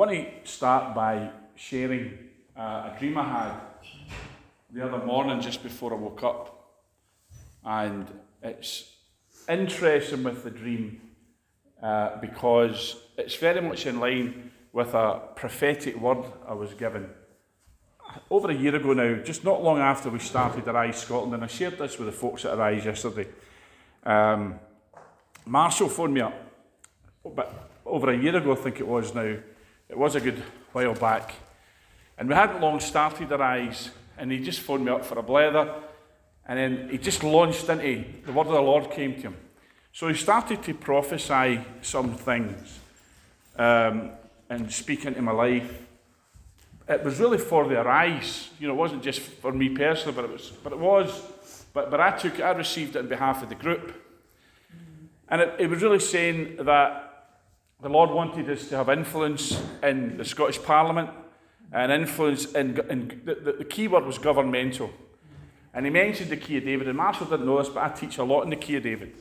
want to start by sharing uh, a dream I had the other morning just before I woke up. And it's interesting with the dream uh, because it's very much in line with a prophetic word I was given over a year ago now, just not long after we started Arise Scotland, and I shared this with the folks at Arise yesterday. Um, Marshall phoned me up, but over a year ago, I think it was now. It was a good while back. And we hadn't long started Arise, and he just phoned me up for a blether, and then he just launched into the word of the Lord came to him. So he started to prophesy some things um, and speak into my life it was really for Arise. You know, it wasn't just for me personally, but it was. But it was. But, but I took I received it on behalf of the group. And it, it was really saying that the Lord wanted us to have influence in the Scottish Parliament and influence in, in the, the, key word was governmental. And he mentioned the key of David, and Marshall didn't know this, but I teach a lot in the key of David.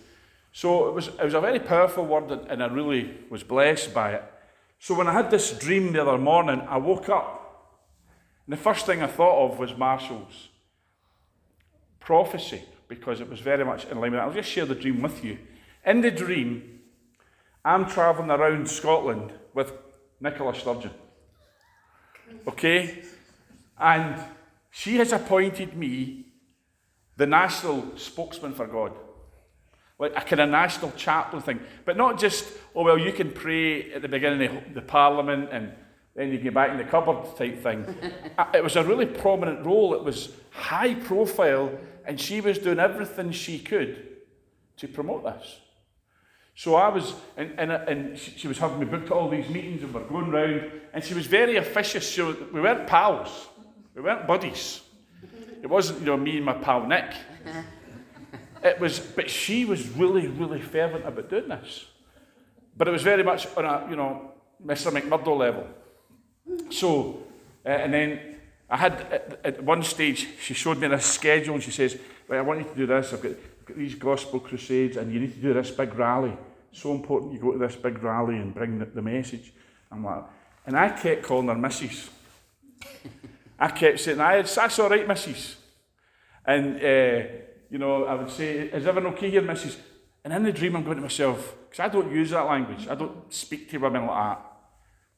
So it was, it was a very powerful word, and I really was blessed by it. So when I had this dream the other morning, I woke up and the first thing I thought of was Marshall's prophecy, because it was very much in line with that. I'll just share the dream with you. In the dream, I'm travelling around Scotland with Nicola Sturgeon. Okay? And she has appointed me the national spokesman for God. Like a kind of national chaplain thing. But not just, oh, well, you can pray at the beginning of the parliament and then you get back in the cupboard type thing. Uh, it was a really prominent role. It was high profile, and she was doing everything she could to promote this. So I was, and, and, and she was having me booked to all these meetings, and we're going round, and she was very officious. So we weren't pals, we weren't buddies. It wasn't, you know, me and my pal Nick. It was, but she was really, really fervent about doing this. But it was very much on a, you know, Mr. McMurdo level. So, uh, and then I had, at, at, one stage, she showed me a schedule and she says, I want you to do this. I've got these gospel crusades and you need to do this big rally. So important you go to this big rally and bring the, the message. I'm like, and I kept calling her Mrs. I kept saying, I, that's all right, Mrs. And, uh, you know, I would say, is everything okay here, Mrs.? And in the dream, I'm going to myself, because I don't use that language. I don't speak to women like that.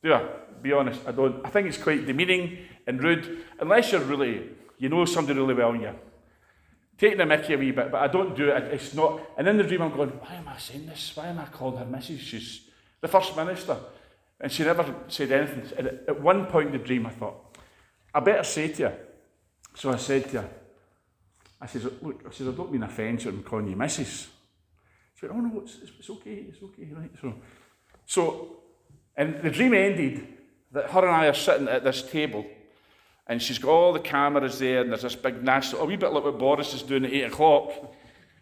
Do I? Be honest, I don't. I think it's quite demeaning and rude, unless you're really, you know somebody really well and you're taking the mickey a wee bit, but I don't do it. It's not. And in the dream, I'm going, why am I saying this? Why am I calling her Mrs.? She's the First Minister. And she never said anything. And at one point in the dream, I thought, I better say to her. So I said to her, I said, look, I said, I don't mean offence I'm calling you Mrs. She went, oh no, it's, it's okay, it's okay, right? So, so and the dream ended that her and I are sitting at this table, and she's got all the cameras there, and there's this big national, a wee bit like what Boris is doing at 8 o'clock.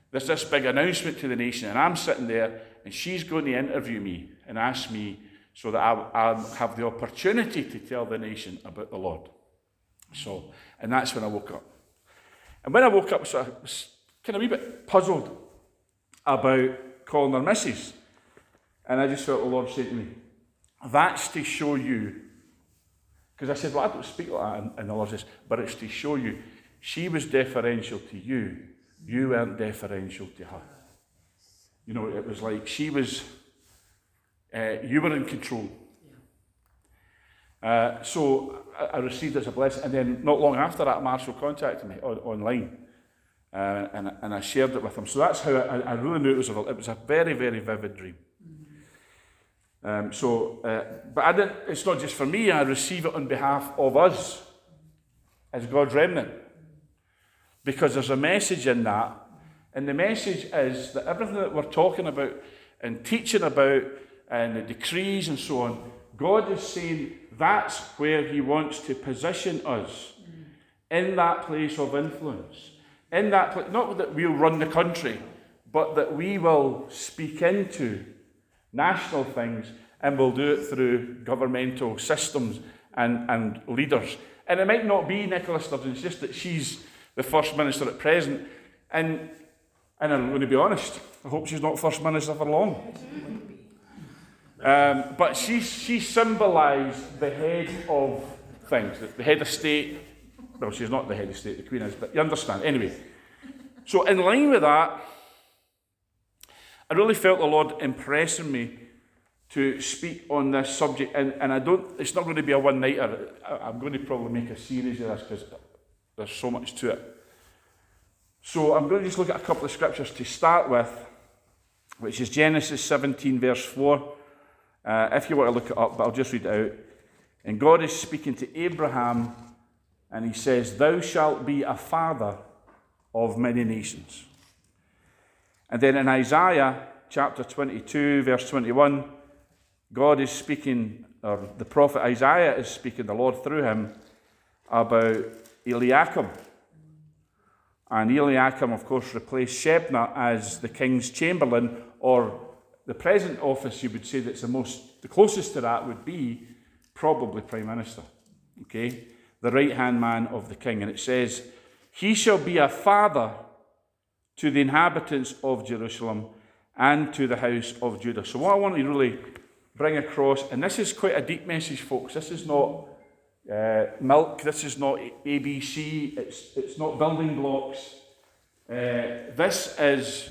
There's this big announcement to the nation, and I'm sitting there, and she's going to interview me and ask me so that I, I have the opportunity to tell the nation about the Lord. So, and that's when I woke up. And when I woke up, so I was kind of a wee bit puzzled about calling her Mrs. And I just felt the Lord said to me, that's to show you, because I said, well, I don't speak like that, and, and the Lord says, but it's to show you, she was deferential to you, you weren't deferential to her. You know, it was like she was, uh, you were in control. Uh, so I, I received as a blessing, and then not long after that, Marshall contacted me on, online, uh, and, and I shared it with him. So that's how I, I really knew it was a, it was a very, very vivid dream. Um, so, uh, but I didn't, it's not just for me, I receive it on behalf of us as God's remnant. Because there's a message in that, and the message is that everything that we're talking about and teaching about and the decrees and so on, God is saying that's where He wants to position us in that place of influence. In that place, not that we'll run the country, but that we will speak into national things, and we'll do it through governmental systems and, and leaders. And it might not be Nicola Sturgeon, it's just that she's the First Minister at present. And, and I'm going to be honest, I hope she's not First Minister for long. Um, but she, she symbolised the head of things, the head of state. Well, she's not the head of state, the Queen is, but you understand. Anyway, so in line with that, I really felt the Lord impressing me to speak on this subject, and, and I don't, it's not going to be a one nighter. I'm going to probably make a series of this because there's so much to it. So I'm going to just look at a couple of scriptures to start with, which is Genesis 17, verse 4. Uh, if you want to look it up, but I'll just read it out. And God is speaking to Abraham, and he says, Thou shalt be a father of many nations. And then in Isaiah chapter 22, verse 21, God is speaking, or the prophet Isaiah is speaking, the Lord through him, about Eliakim. And Eliakim, of course, replaced Shebna as the king's chamberlain, or the present office, you would say that's the most, the closest to that would be probably prime minister. Okay, the right hand man of the king, and it says, "He shall be a father to the inhabitants of Jerusalem and to the house of Judah." So, what I want to really bring across, and this is quite a deep message, folks. This is not uh, milk. This is not ABC. It's, it's not building blocks. Uh, this is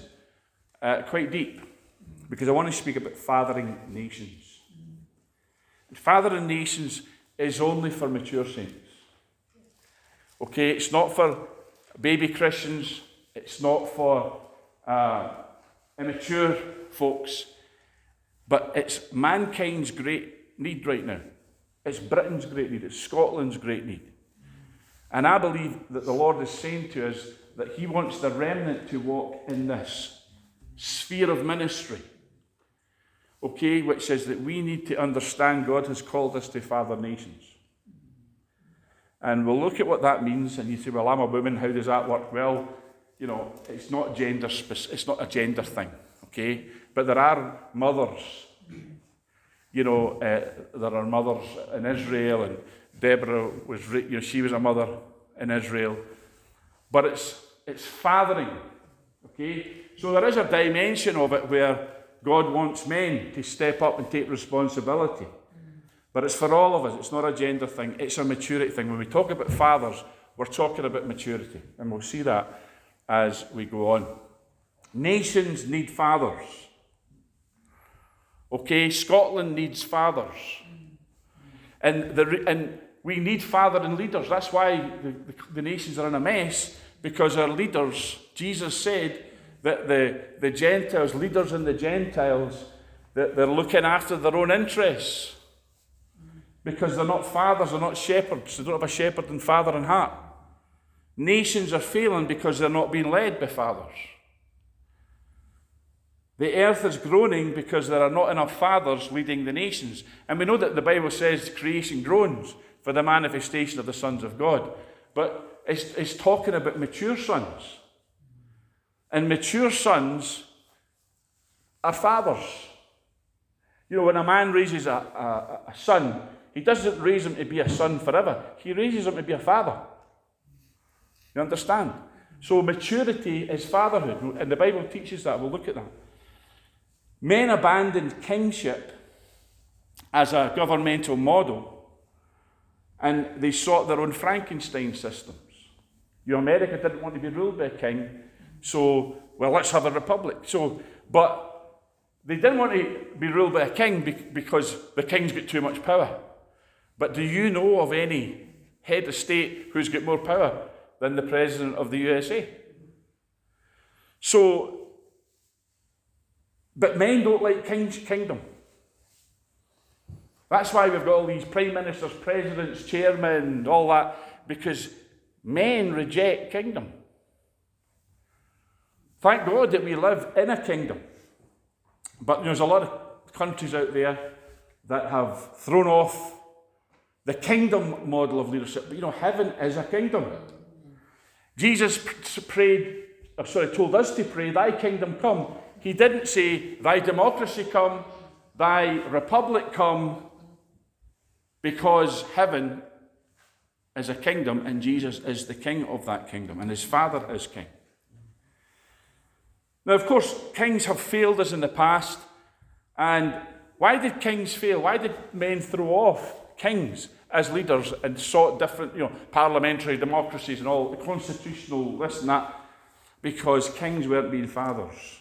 uh, quite deep because I want to speak about fathering nations. And fathering nations is only for mature saints. Okay, it's not for baby Christians, it's not for uh, immature folks, but it's mankind's great need right now. It's Britain's great need, it's Scotland's great need. And I believe that the Lord is saying to us that He wants the remnant to walk in this sphere of ministry. Okay, which says that we need to understand God has called us to father nations. And we'll look at what that means. And you say, well, I'm a woman, how does that work? Well, you know, it's not gender specific, it's not a gender thing, okay? But there are mothers you know, uh, there are mothers in Israel, and Deborah was, you know, she was a mother in Israel. But it's, it's fathering, okay? So there is a dimension of it where God wants men to step up and take responsibility. But it's for all of us. It's not a gender thing. It's a maturity thing. When we talk about fathers, we're talking about maturity. And we'll see that as we go on. Nations need fathers. Okay, Scotland needs fathers. And, the, and we need father and leaders. That's why the, the, the, nations are in a mess, because our leaders, Jesus said that the, the Gentiles, leaders in the Gentiles, that they're looking after their own interests. Because they're not fathers, they're not shepherds, they don't have a shepherd and father in heart. Nations are failing because they're not being led by fathers. The earth is groaning because there are not enough fathers leading the nations. And we know that the Bible says creation groans for the manifestation of the sons of God. But it's, it's talking about mature sons. And mature sons are fathers. You know, when a man raises a, a, a son, he doesn't raise him to be a son forever, he raises him to be a father. You understand? So maturity is fatherhood, and the Bible teaches that. We'll look at that. Men abandoned kingship as a governmental model and they sought their own Frankenstein systems. You know, America didn't want to be ruled by a king, so, well, let's have a republic. So, but they didn't want to be ruled by a king because the king's got too much power. But do you know of any head of state who's got more power than the president of the USA? So but men don't like kingdom. That's why we've got all these prime ministers, presidents, chairmen, all that, because men reject kingdom. Thank God that we live in a kingdom. But there's a lot of countries out there that have thrown off the kingdom model of leadership. But you know, heaven is a kingdom. Jesus prayed, or sorry, told us to pray, Thy kingdom come. He didn't say, Thy democracy come, Thy republic come, because heaven is a kingdom and Jesus is the king of that kingdom and his father is king. Now, of course, kings have failed us in the past, and Why did kings fail? Why did men throw off kings as leaders and sought different, you know, parliamentary democracies and all, the constitutional this and that? Because kings weren't being fathers.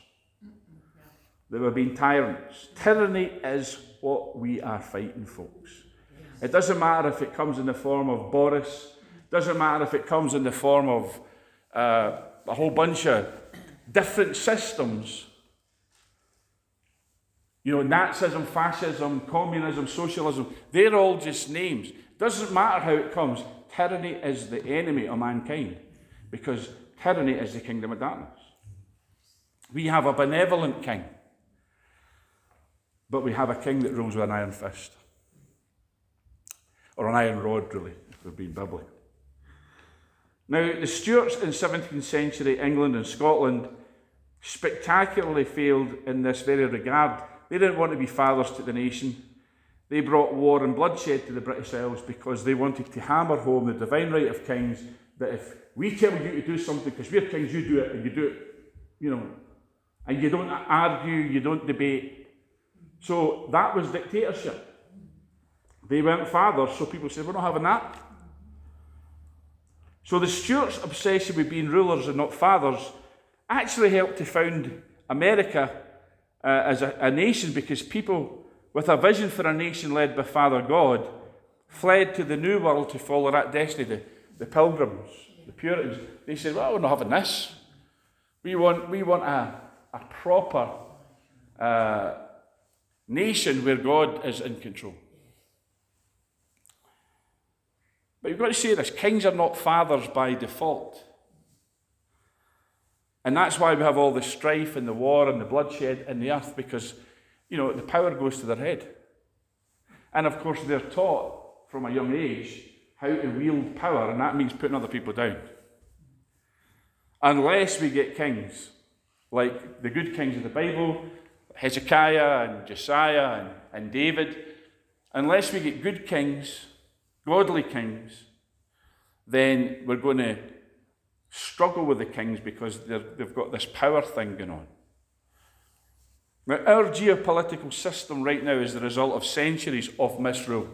They were being tyrants. Tyranny is what we are fighting, folks. It doesn't matter if it comes in the form of Boris, doesn't matter if it comes in the form of uh, a whole bunch of different systems. You know, Nazism, fascism, communism, socialism, they're all just names. Doesn't matter how it comes. Tyranny is the enemy of mankind because tyranny is the kingdom of darkness. We have a benevolent king, but we have a king that rules with an iron fist. Or an iron rod, really, if we're being biblical. Now, the Stuarts in 17th century England and Scotland spectacularly failed in this very regard. They didn't want to be fathers to the nation. They brought war and bloodshed to the British Isles because they wanted to hammer home the divine right of kings that if we tell you to do something because we're kings, you do it and you do it, you know, and you don't argue, you don't debate. So that was dictatorship. They weren't fathers, so people said, We're not having that. So the Stuarts' obsession with being rulers and not fathers actually helped to found America uh, as a, a nation because people with a vision for a nation led by Father God fled to the New World to follow that destiny. The, the Pilgrims, the Puritans, they said, Well, we're not having this. We want, we want a, a proper uh, nation where God is in control. But you've got to say this kings are not fathers by default. And that's why we have all the strife and the war and the bloodshed in the earth, because, you know, the power goes to their head. And of course, they're taught from a young age how to wield power, and that means putting other people down. Unless we get kings like the good kings of the Bible, Hezekiah and Josiah and, and David, unless we get good kings godly kings, then we're going to struggle with the kings because they've got this power thing going on. Now, our geopolitical system right now is the result of centuries of misrule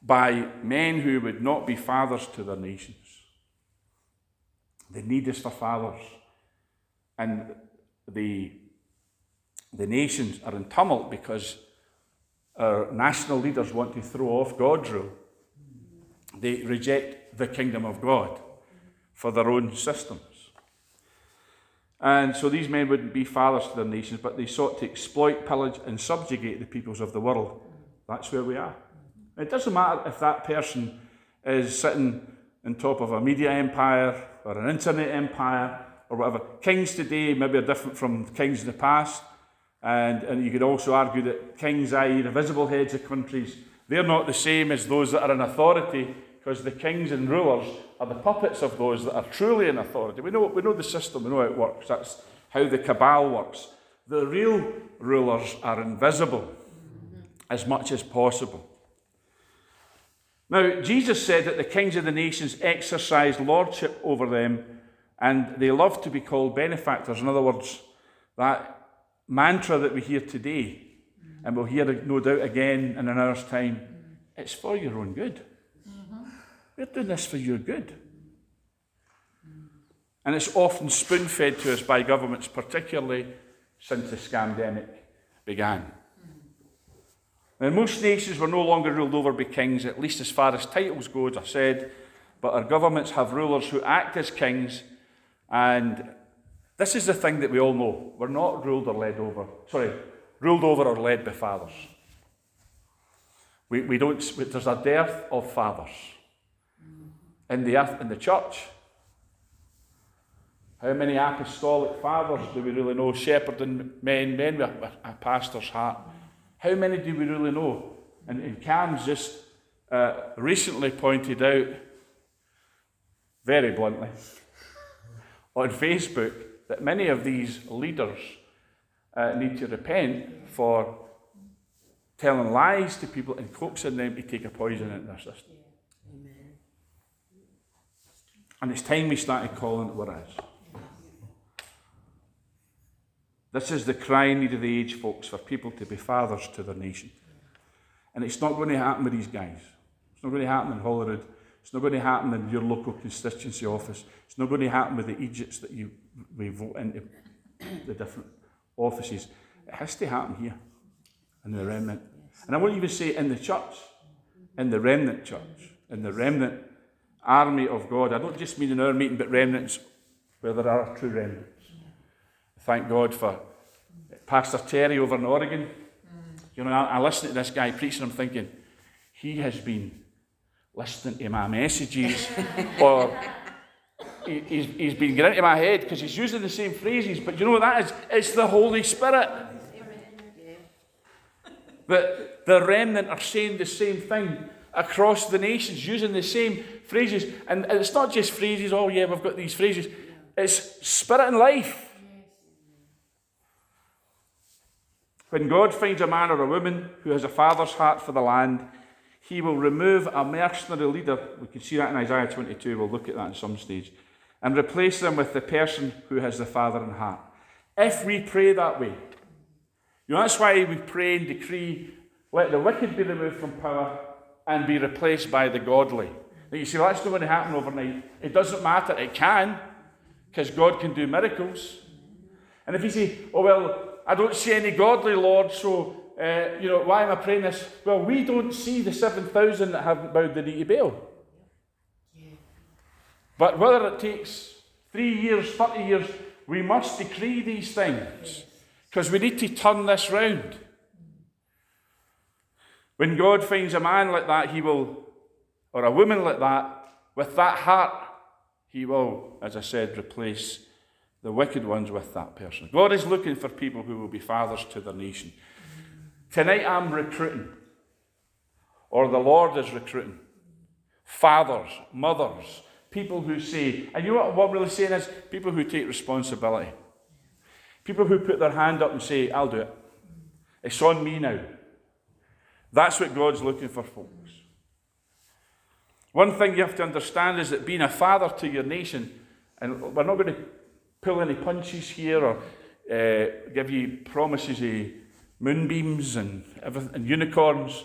by men who would not be fathers to their nations. They need us for fathers. And the, the nations are in tumult because our national leaders want to throw off God's rule. They reject the kingdom of God for their own systems. And so these men wouldn't be fathers to their nations, but they sought to exploit, pillage, and subjugate the peoples of the world. That's where we are. It doesn't matter if that person is sitting on top of a media empire or an internet empire or whatever. Kings today maybe are different from kings in the past. And, and you could also argue that kings, i.e., the visible heads of countries, they're not the same as those that are in authority, because the kings and rulers are the puppets of those that are truly in authority. We know, we know the system, we know how it works. That's how the cabal works. The real rulers are invisible as much as possible. Now, Jesus said that the kings of the nations exercise lordship over them and they love to be called benefactors. In other words, that mantra that we hear today, and we'll hear no doubt again in an hour's time, it's for your own good. We're doing this for your good. And it's often spoon fed to us by governments, particularly since the scandemic began. Now, most nations were no longer ruled over by kings, at least as far as titles go, as I said, but our governments have rulers who act as kings and this is the thing that we all know. We're not ruled or led over, sorry, ruled over or led by fathers. We, we don't, there's a dearth of fathers in the in the church. How many apostolic fathers do we really know? Shepherding men, men with a pastor's heart. How many do we really know? And, and Cam's just uh, recently pointed out, very bluntly, on Facebook, that many of these leaders uh, need to repent for telling lies to people and coaxing them to take a poison into their system. And it's time we started calling it what it is. This is the crying need of the age, folks, for people to be fathers to their nation. And it's not going to happen with these guys. It's not going to happen in Holyrood. It's not going to happen in your local constituency office. It's not going to happen with the Egypts that you we vote into the different offices. It has to happen here in the remnant. And I won't even say in the church, in the remnant church, in the remnant army of God. I don't just mean in our meeting, but remnants where there are true remnants. Thank God for Pastor Terry over in Oregon. You know, I, I listen to this guy preaching, I'm thinking, he has been listening to my messages, or he, he's, he's been getting into my head because he's using the same phrases. But you know what that is? It's the Holy Spirit. That the remnant are saying the same thing across the nations, using the same phrases. And it's not just phrases, oh, yeah, we've got these phrases. It's spirit and life. When God finds a man or a woman who has a father's heart for the land, he will remove a mercenary leader. We can see that in Isaiah 22. We'll look at that at some stage. And replace them with the person who has the father in heart. If we pray that way, you know, that's why we pray and decree let the wicked be removed from power and be replaced by the godly. Now you see, that's not going to happen overnight. It doesn't matter. It can, because God can do miracles. And if you say, oh, well, I don't see any godly Lord, so, uh, you know, why am I praying this? Well, we don't see the 7,000 that haven't bowed the knee to Baal. But whether it takes three years, 30 years, we must decree these things because we need to turn this round. When God finds a man like that, he will, or a woman like that, with that heart, he will, as I said, replace the wicked ones with that person. God is looking for people who will be fathers to their nation. Tonight I'm recruiting, or the Lord is recruiting, fathers, mothers, people who say, and you know what, I'm really saying is people who take responsibility. People who put their hand up and say, I'll do it. It's on me now. That's what God's looking for, folks. One thing you have to understand is that being a father to your nation, and we're not going to pull any punches here or uh, give you promises of moonbeams and, and unicorns.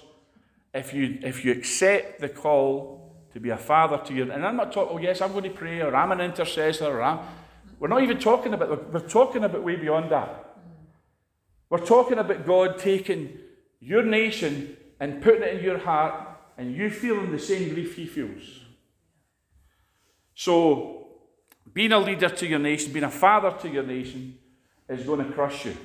If you, if you accept the call to be a father to your, and I'm not talking, oh yes, I'm going to pray, or I'm an intercessor, or I'm, we're not even talking about, we're, we're talking about way beyond that. We're talking about God taking your nation and putting it in your heart, and you feeling the same grief He feels. So, being a leader to your nation, being a father to your nation, is going to crush you.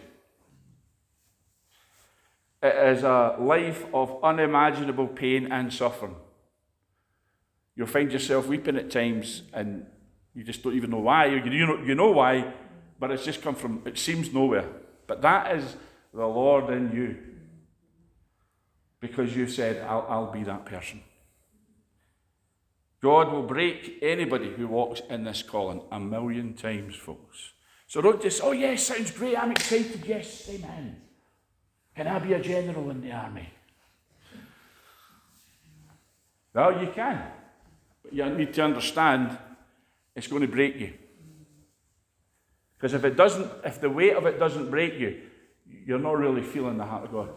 It is a life of unimaginable pain and suffering. You'll find yourself weeping at times and you just don't even know why. You know, you know why, but it's just come from, it seems nowhere. But that is the Lord in you. Because you said, I'll, I'll be that person. God will break anybody who walks in this calling a million times, folks. So don't just, oh, yes, sounds great, I'm excited, yes, amen. Can I be a general in the army? Well, you can. But you need to understand it's going to break you. Because if it doesn't, if the weight of it doesn't break you, you're not really feeling the heart of God.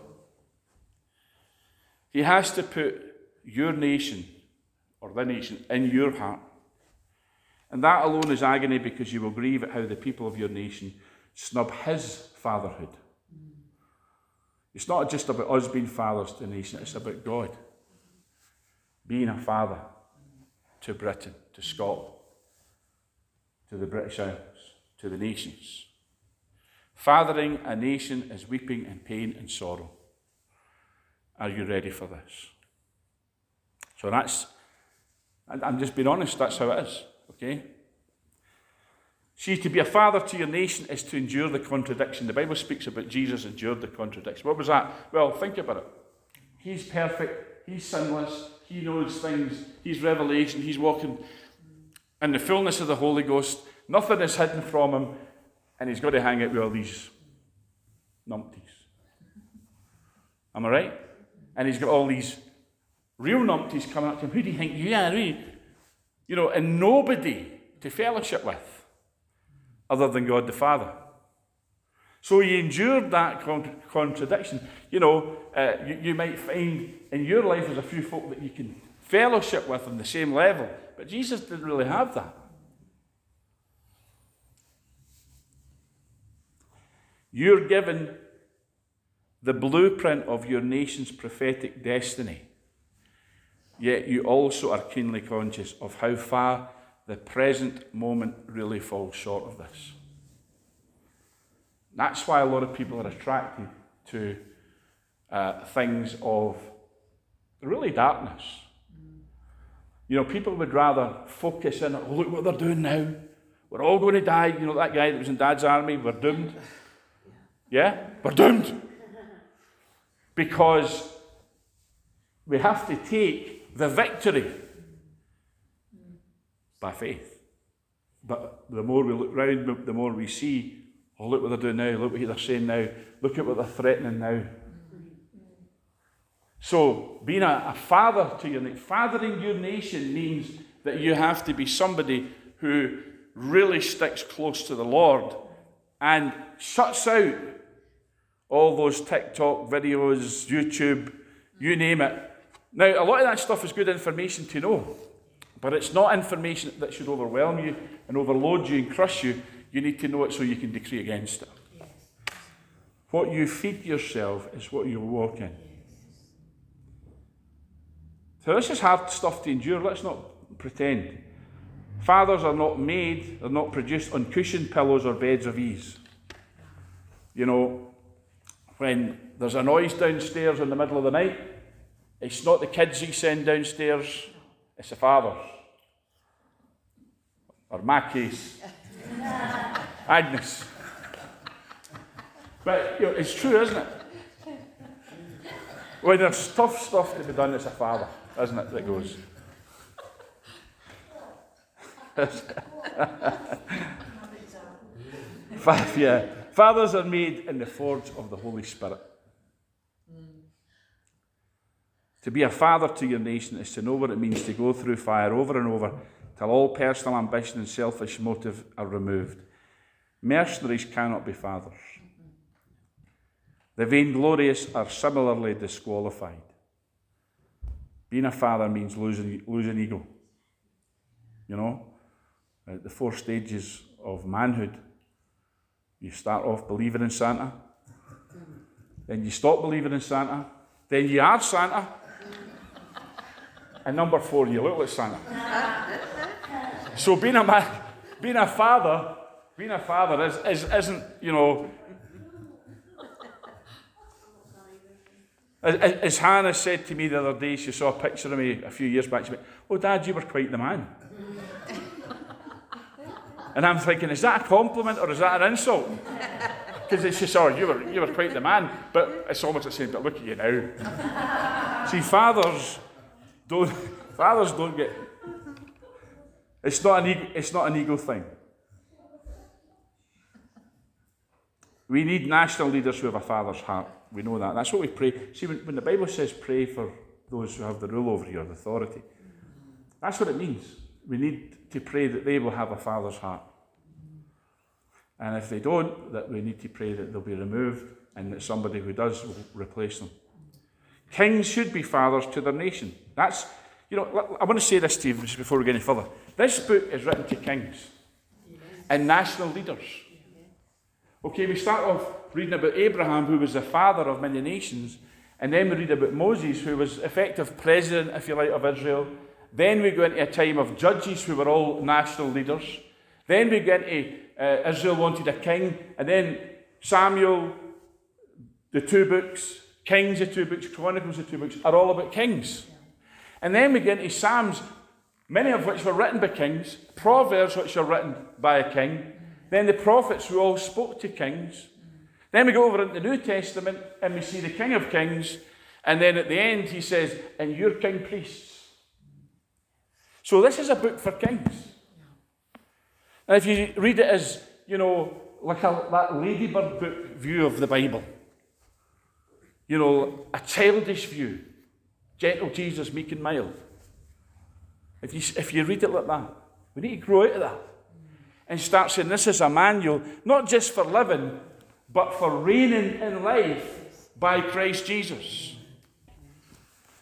He has to put your nation or the nation in your heart. And that alone is agony because you will grieve at how the people of your nation snub his fatherhood. It's not just about us being fathers to the nation, it's about God being a father to Britain, to Scotland, to the British Isles, to the nations. Fathering a nation is weeping in pain and sorrow. Are you ready for this? So that's I'm just being honest, that's how it is, okay? See, to be a father to your nation is to endure the contradiction. The Bible speaks about Jesus endured the contradiction. What was that? Well, think about it. He's perfect, he's sinless, he knows things, he's revelation, he's walking in the fullness of the Holy Ghost. Nothing is hidden from him, and he's got to hang out with all these numpties. Am I right? And he's got all these Real numpties coming up to him. Who do you think you are? You know, and nobody to fellowship with other than God the Father. So he endured that con- contradiction. You know, uh, you, you might find in your life there's a few folk that you can fellowship with on the same level, but Jesus didn't really have that. You're given the blueprint of your nation's prophetic destiny. Yet you also are keenly conscious of how far the present moment really falls short of this. That's why a lot of people are attracted to uh, things of really darkness. You know, people would rather focus in, oh, look what they're doing now. We're all going to die. You know, that guy that was in Dad's army, we're doomed. Yeah? We're doomed. Because we have to take the victory by faith. But the more we look round, the more we see, oh, look what they're doing now, look what they're saying now, look at what they're threatening now. So, being a, a father to your nation, fathering your nation means that you have to be somebody who really sticks close to the Lord and shuts out all those TikTok videos, YouTube, you name it. Now, a lot of that stuff is good information to know, but it's not information that should overwhelm you and overload you and crush you. You need to know it so you can decree against it. What you feed yourself is what you walk in. So, this is hard stuff to endure. Let's not pretend. Fathers are not made, they're not produced on cushioned pillows or beds of ease. You know, when there's a noise downstairs in the middle of the night, it's not the kids he send downstairs, it's the fathers. Or my case, Agnes. But you know, it's true, isn't it? When there's tough stuff to be done, it's a father, isn't it, that goes. Five, yeah. Fathers are made in the forge of the Holy Spirit. To be a father to your nation is to know what it means to go through fire over and over till all personal ambition and selfish motive are removed. Mercenaries cannot be fathers. The vainglorious are similarly disqualified. Being a father means losing, losing ego. You know, the four stages of manhood. You start off believing in Santa, then you stop believing in Santa, then you are Santa, and number four, you look like Santa. so being a man, being a father, being a father is, is, isn't, you know, As Hannah said to me the other day, she saw a picture of me a few years back. She went, Oh, Dad, you were quite the man. And I'm thinking, Is that a compliment or is that an insult? Because she saw you were, you were quite the man. But it's almost the same, but look at you now. See, fathers don't, fathers don't get. It's not, an ego, it's not an ego thing. We need national leaders who have a father's heart. We know that. That's what we pray. See, when, when the Bible says pray for those who have the rule over you, the authority, that's what it means. We need to pray that they will have a father's heart. And if they don't, that we need to pray that they'll be removed and that somebody who does will replace them. Kings should be fathers to their nation. That's, you know, I want to say this to you just before we get any further. This book is written to kings and national leaders. Okay, we start off reading about Abraham, who was the father of many nations, and then we read about Moses, who was effective president, if you like, of Israel. Then we go into a time of judges, who were all national leaders. Then we get into uh, Israel wanted a king, and then Samuel, the two books, Kings, the two books, Chronicles, the two books, are all about kings. And then we get into Psalms, many of which were written by kings, Proverbs, which are written by a king, then the prophets who all spoke to kings. Then we go over into the New Testament and we see the King of Kings, and then at the end he says, and your king priests. So this is a book for kings. And if you read it as, you know, like a, that ladybird book view of the Bible, you know, a childish view. Gentle Jesus, meek and mild. If you, if you read it like that, we need to grow out of that and start saying this is a manual, not just for living, but for reigning in life by Christ Jesus.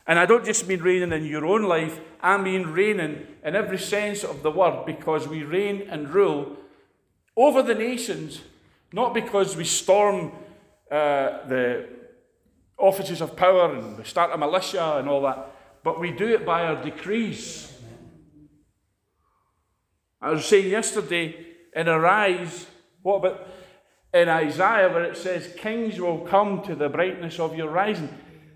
And I don't just mean reigning in your own life, I mean reigning in every sense of the word because we reign and rule over the nations, not because we storm uh, the offices of power and we start a militia and all that, but we do it by our decrees. I was saying yesterday in Arise, what about in Isaiah where it says, Kings will come to the brightness of your rising?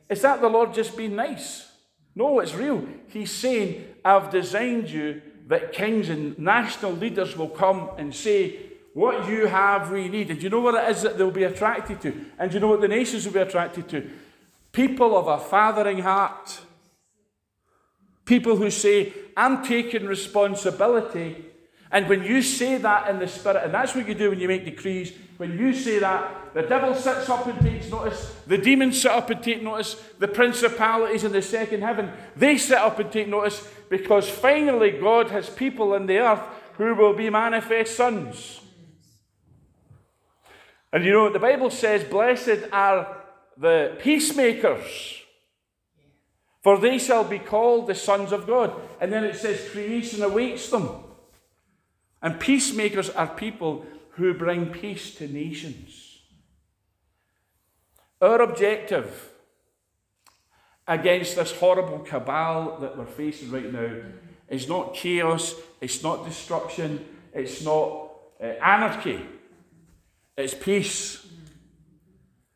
Is that the Lord just being nice? No, it's real. He's saying, I've designed you that kings and national leaders will come and say, What you have, we need. And you know what it is that they'll be attracted to? And you know what the nations will be attracted to? People of a fathering heart. People who say, I'm taking responsibility. And when you say that in the spirit, and that's what you do when you make decrees, when you say that, the devil sits up and takes notice, the demons sit up and take notice, the principalities in the second heaven, they sit up and take notice because finally God has people in the earth who will be manifest sons. And you know what the Bible says? Blessed are the peacemakers, for they shall be called the sons of God. And then it says, creation awaits them. And peacemakers are people who bring peace to nations. Our objective against this horrible cabal that we're facing right now is not chaos, it's not destruction, it's not uh, anarchy, it's peace.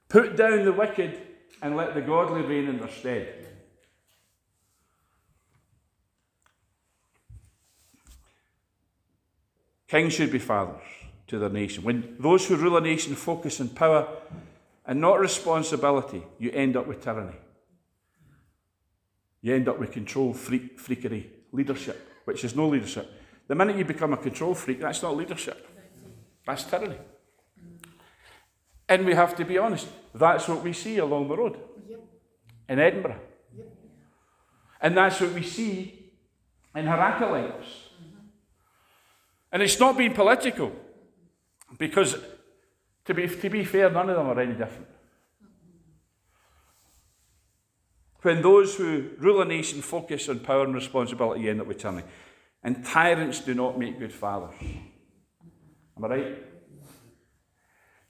Put down the wicked and let the godly reign in their stead. Kings should be fathers to their nation. When those who rule a nation focus on power and not responsibility, you end up with tyranny. You end up with control freak, freakery, leadership, which is no leadership. The minute you become a control freak, that's not leadership. That's tyranny. And we have to be honest, that's what we see along the road in Edinburgh. And that's what we see in Heraclius. Mm-hmm. And it's not being political, because to be, to be fair, none of them are any different. When those who rule a nation focus on power and responsibility, you end up with tyranny. And tyrants do not make good fathers. Am I right?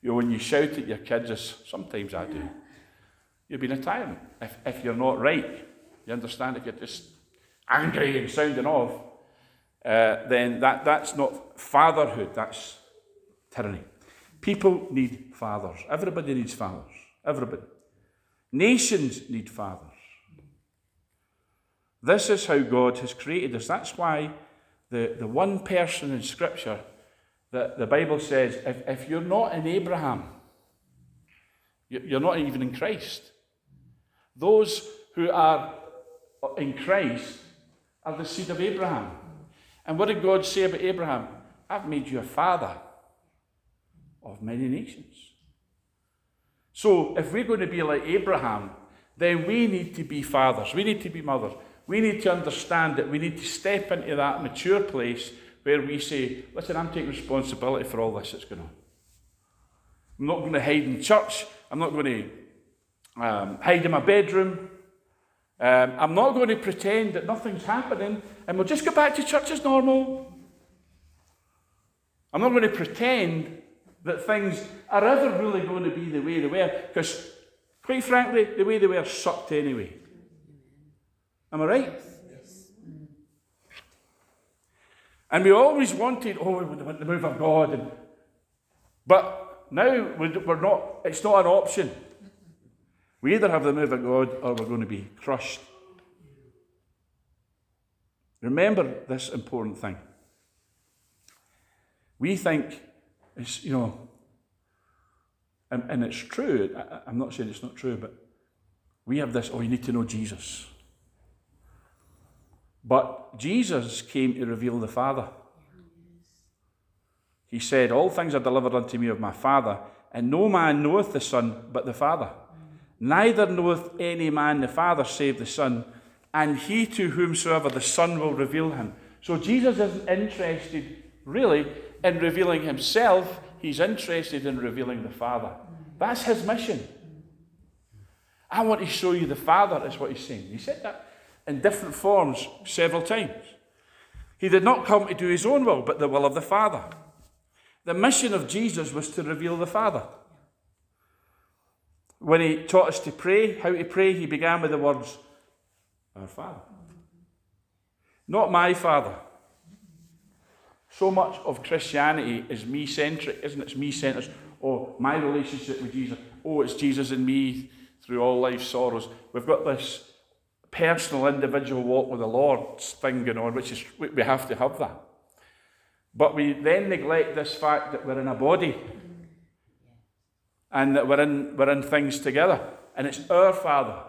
You know, when you shout at your kids, as sometimes I do, you've been a tyrant. If, if you're not right, you understand, if you're just angry and sounding off, uh, then that, that's not fatherhood, that's tyranny. People need fathers. Everybody needs fathers. Everybody. Nations need fathers. This is how God has created us. That's why the, the one person in Scripture that the Bible says, if, if you're not in Abraham, you're not even in Christ. Those who are in Christ are the seed of Abraham. And what did God say about Abraham? I've made you a father of many nations. So, if we're going to be like Abraham, then we need to be fathers, we need to be mothers. We need to understand that we need to step into that mature place where we say, listen, I'm taking responsibility for all this that's going on. I'm not going to hide in church. I'm not going to um, hide in my bedroom. Um, I'm not going to pretend that nothing's happening and we'll just go back to church as normal. I'm not going to pretend that things are ever really going to be the way they were because, quite frankly, the way they were sucked anyway. Am I right? Yes. And we always wanted, oh, we want the move of God. And, but now we're not, it's not an option. We either have the move of God or we're going to be crushed. Remember this important thing. We think it's, you know, and, and it's true. I, I'm not saying it's not true, but we have this, oh, you need to know Jesus. But Jesus came to reveal the Father. He said, All things are delivered unto me of my Father, and no man knoweth the Son but the Father. Neither knoweth any man the Father save the Son, and he to whomsoever the Son will reveal him. So Jesus isn't interested, really, in revealing himself. He's interested in revealing the Father. That's his mission. I want to show you the Father, is what he's saying. He said that in different forms several times. He did not come to do his own will, but the will of the Father. The mission of Jesus was to reveal the Father. When he taught us to pray, how to pray, he began with the words, Our Father. Not my Father. So much of Christianity is me centric, isn't it? It's me centered. Oh, my relationship with Jesus. Oh, it's Jesus and me through all life's sorrows. We've got this personal, individual walk with the Lord thing going on, which is, we have to have that. But we then neglect this fact that we're in a body and that we're in, we're in things together. And it's our Father.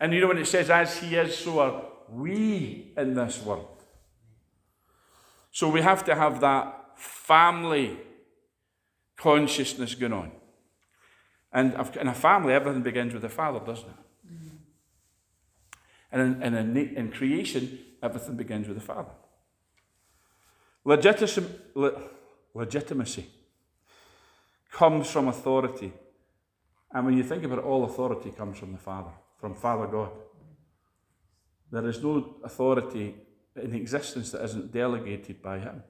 And you know, when it says, as He is, so are we in this world. So we have to have that family consciousness going on. And in a family, everything begins with the father, doesn't it? And in, in, creation, everything begins with the father. Legitimacy, legitimacy comes from authority. And when you think about it, all authority comes from the Father, from Father God. There is no authority in existence that isn't delegated by Him.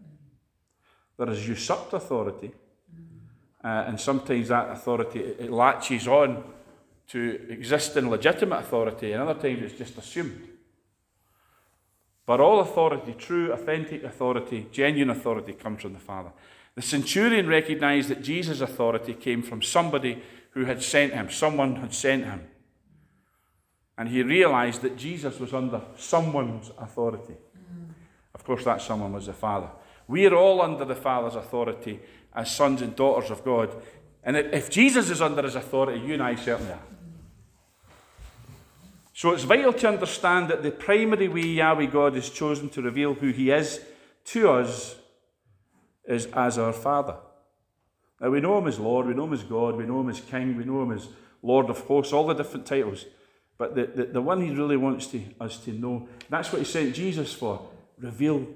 There is usurped authority, uh, and sometimes that authority it latches on to existing legitimate authority, and other times it's just assumed. But all authority, true, authentic authority, genuine authority, comes from the Father. The centurion recognized that Jesus' authority came from somebody who had sent him, someone had sent him. And he realized that Jesus was under someone's authority. Course, that someone was the Father. We are all under the Father's authority as sons and daughters of God. And if Jesus is under his authority, you and I certainly are. So it's vital to understand that the primary way Yahweh God has chosen to reveal who he is to us is as our Father. Now we know him as Lord, we know him as God, we know him as King, we know him as Lord of hosts, all the different titles. But the, the, the one he really wants to, us to know, that's what he sent Jesus for. Reveal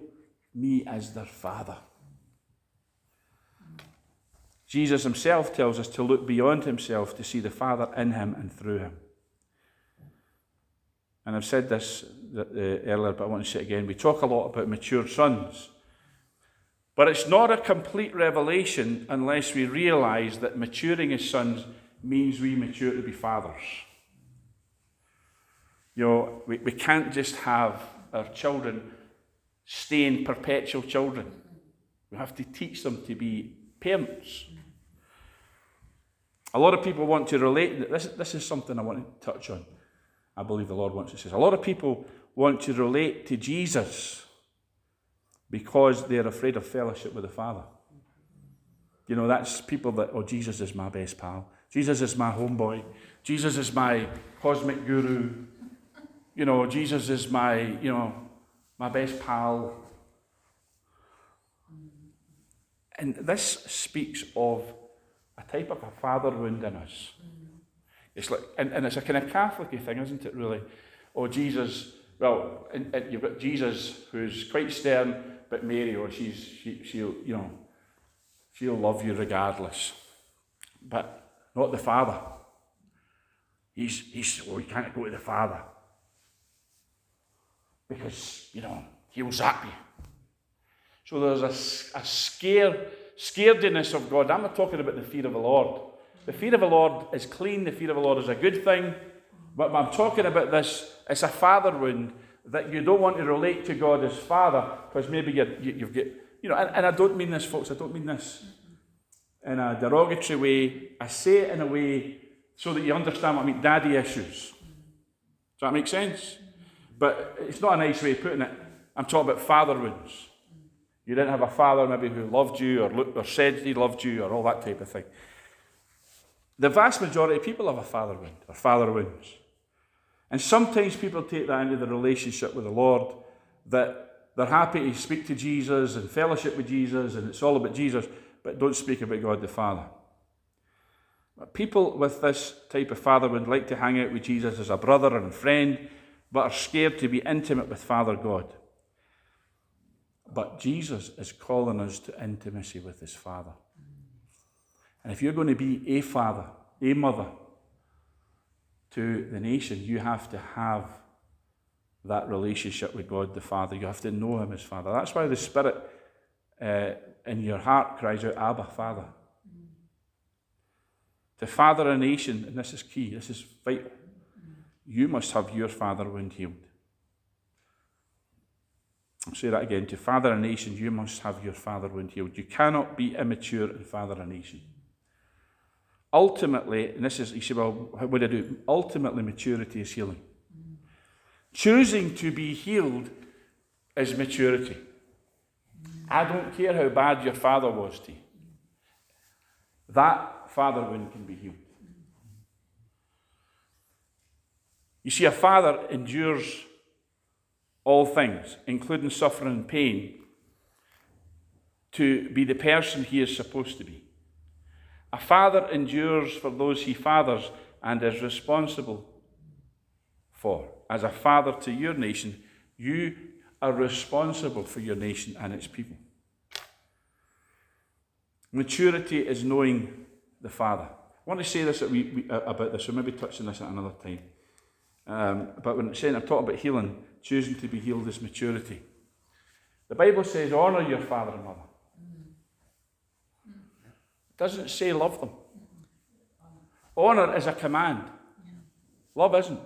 me as their Father. Jesus himself tells us to look beyond himself to see the Father in him and through him. And I've said this uh, earlier, but I want to say it again. We talk a lot about mature sons. But it's not a complete revelation unless we realize that maturing as sons means we mature to be fathers. You know, we, we can't just have our children staying perpetual children. We have to teach them to be parents. A lot of people want to relate, this, this is something I want to touch on. I believe the Lord wants to say. A lot of people want to relate to Jesus because they're afraid of fellowship with the Father. You know, that's people that, oh, Jesus is my best pal. Jesus is my homeboy. Jesus is my cosmic guru. You know, Jesus is my, you know, my best pal. And this speaks of a type of a father wound in us. It's like, and, and it's a kind of Catholic thing, isn't it, really? Oh, Jesus, well, and, and you've got Jesus who's quite stern, but Mary, or oh, she's, she, she'll, you know, she'll love you regardless. But not the Father. He's, he's, oh, well, you can't go to the Father. Because, you know, he'll zap you. So there's a, a scare, scarediness of God. I'm not talking about the fear of the Lord. The fear of the Lord is clean, the fear of the Lord is a good thing. But I'm talking about this, it's a father wound that you don't want to relate to God as Father because maybe you, you, have got, you know, and, and I don't mean this, folks, I don't mean this in a derogatory way. I say it in a way so that you understand what I mean, daddy issues. Does that make sense? But it's not a nice way of putting it. I'm talking about father wounds. You didn't have a father maybe who loved you or, looked, or said he loved you or all that type of thing. The vast majority of people have a father wound or father wounds. And sometimes people take that into the relationship with the Lord, that they're happy to speak to Jesus and fellowship with Jesus, and it's all about Jesus, but don't speak about God the Father. People with this type of father would like to hang out with Jesus as a brother and friend, but are scared to be intimate with Father God. But Jesus is calling us to intimacy with his Father. And if you're going to be a father, a mother to the nation, you have to have that relationship with God the Father. You have to know Him as Father. That's why the Spirit uh, in your heart cries out, Abba, Father. To father a nation, and this is key, this is vital, you must have your father wound healed. I'll say that again. To father a nation, you must have your father wound healed. You cannot be immature and father a nation. Ultimately, and this is, you say, well, what do I do? Ultimately, maturity is healing. Choosing to be healed is maturity. I don't care how bad your father was to you. That father wound can be healed. You see, a father endures all things, including suffering and pain, to be the person he is supposed to be. A father endures for those he fathers and is responsible for. As a father to your nation, you are responsible for your nation and its people. Maturity is knowing the Father. I want to say this uh, about this, or maybe touch on this at another time. Um, but when it's saying I'm talking about healing, choosing to be healed is maturity. The Bible says, honour your father and mother. It doesn't say love them. Honour is a command. Love isn't.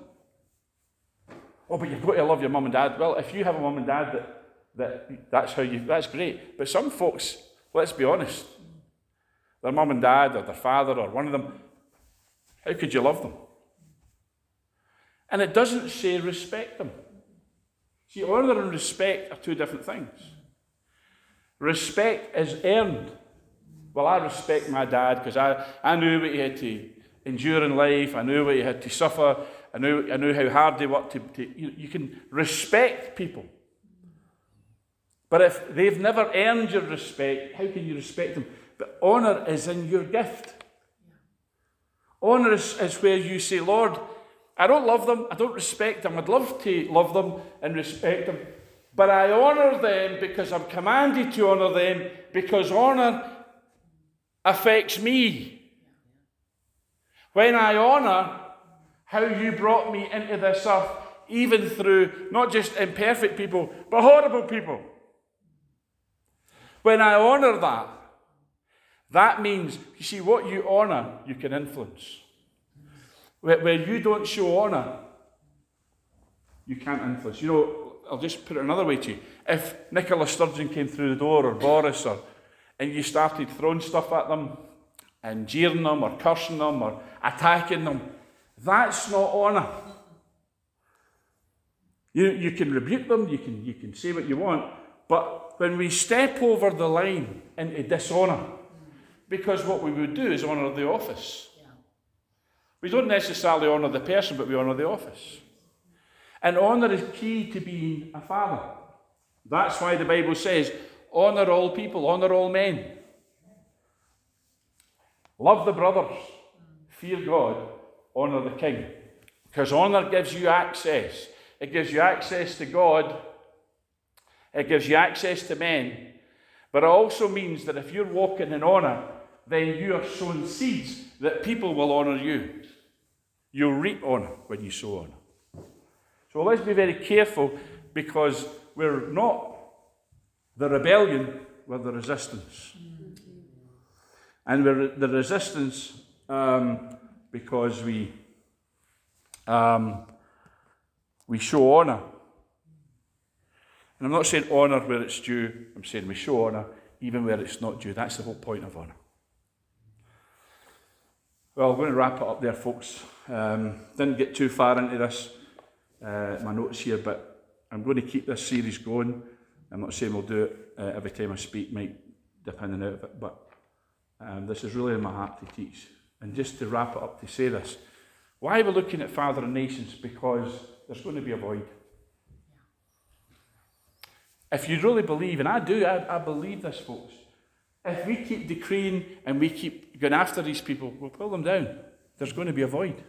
Oh, but you've got to love your mum and dad. Well, if you have a mum and dad that, that that's how you that's great. But some folks, let's be honest, their mum and dad or their father or one of them, how could you love them? And it doesn't say respect them. See, honour and respect are two different things. Respect is earned. Well, I respect my dad because I, I knew what he had to endure in life, I knew what he had to suffer, I knew, I knew how hard they worked to, to you, you can respect people. But if they've never earned your respect, how can you respect them? But honour is in your gift. Honour is, is where you say, Lord, I don't love them, I don't respect them, I'd love to love them and respect them, but I honour them because I'm commanded to honour them because honour affects me. When I honour, how you brought me into this earth, even through not just imperfect people, but horrible people. When I honour that, that means, you see, what you honour, you can influence. Where, where you don't show honour, you can't influence. You know, I'll just put it another way to you. If Nicola Sturgeon came through the door, or Boris, or and you started throwing stuff at them, and jeering them, or cursing them, or attacking them, that's not honour. You, you can rebuke them, you can, you can say what you want, but when we step over the line into dishonour, because what we would do is honour the office. We don't necessarily honour the person, but we honour the office. And honour is key to being a father. That's why the Bible says, honour all people, honour all men. Love the brothers, fear God, honour the king. Because honour gives you access. It gives you access to God, it gives you access to men. But it also means that if you're walking in honour, then you are sowing seeds that people will honour you. You'll reap on when you sow on. So let's be very careful because we're not the rebellion, we're the resistance. And we're the resistance um, because we, um, we show honour. And I'm not saying honour where it's due, I'm saying we show honour even where it's not due. That's the whole point of honour. Well, I'm going to wrap it up there, folks. Um, didn't get too far into this, uh, my notes here, but I'm going to keep this series going. I'm not saying we'll do it uh, every time I speak, might dip in and out of it, but um, this is really in my heart to teach. And just to wrap it up, to say this why are we looking at Father and Nations? Because there's going to be a void. If you really believe, and I do, I, I believe this, folks, if we keep decreeing and we keep going after these people, we'll pull them down. There's going to be a void.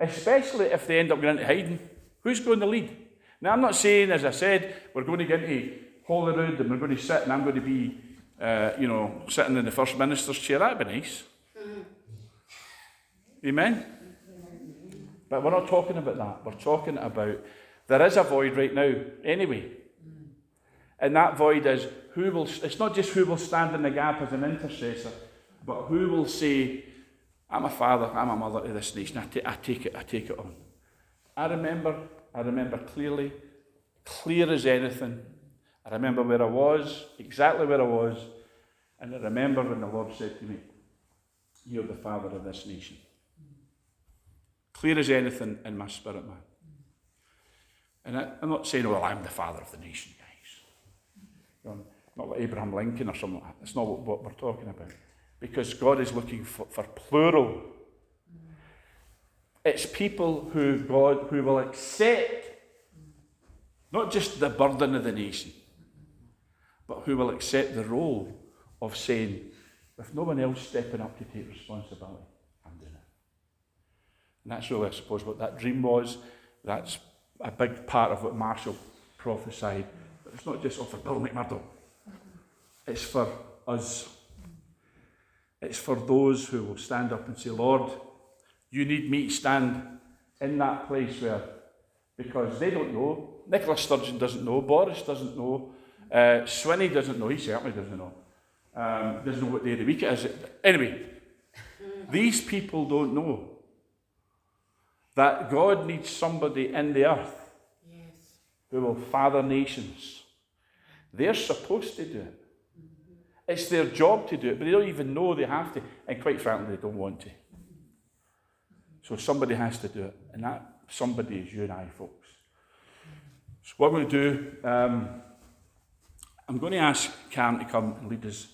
Especially if they end up going into hiding. Who's going to lead? Now, I'm not saying, as I said, we're going to get into Holyrood and we're going to sit and I'm going to be uh, you know, sitting in the First Minister's chair. That'd be nice. Amen? But we're not talking about that. We're talking about there is a void right now, anyway. And that void is who will, it's not just who will stand in the gap as an intercessor, but who will say, I'm a father, I'm a mother to this nation. I, t- I take it, I take it on. I remember, I remember clearly, clear as anything. I remember where I was, exactly where I was, and I remember when the Lord said to me, You're the father of this nation. Clear as anything in my spirit, man. And I, am not saying, well, I'm the father of the nation, guys. You know, not like Abraham Lincoln or something like that. That's not what, what we're talking about. Because God is looking for, for plural. It's people who God who will accept not just the burden of the nation, but who will accept the role of saying, with no one else stepping up to take responsibility, I'm doing it. And that's really, I suppose, what that dream was. That's a big part of what Marshall prophesied. But it's not just oh, for Bill McMurdo. It's for us. It's for those who will stand up and say, Lord, you need me to stand in that place where, because they don't know. Nicola Sturgeon doesn't know. Boris doesn't know. Uh, Swinney doesn't know. He certainly doesn't know. Um, doesn't know what day of the week it is. Anyway, these people don't know that God needs somebody in the earth yes. who will father nations. They're supposed to do it. It's their job to do it, but they don't even know they have to. And quite frankly, they don't want to. So somebody has to do it. And that somebody is you and I, folks. So what we're going to do, um, I'm going to ask Karen to come and lead us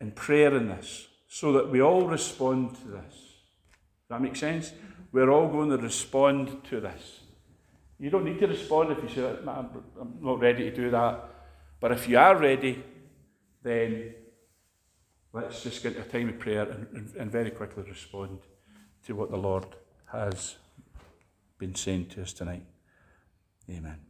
in prayer in this so that we all respond to this. Does that make sense? We're all going to respond to this. You don't need to respond if you say, I'm not ready to do that. But if you are ready, then let's just get a time of prayer and, and, and very quickly respond to what the Lord has been saying to us tonight. Amen.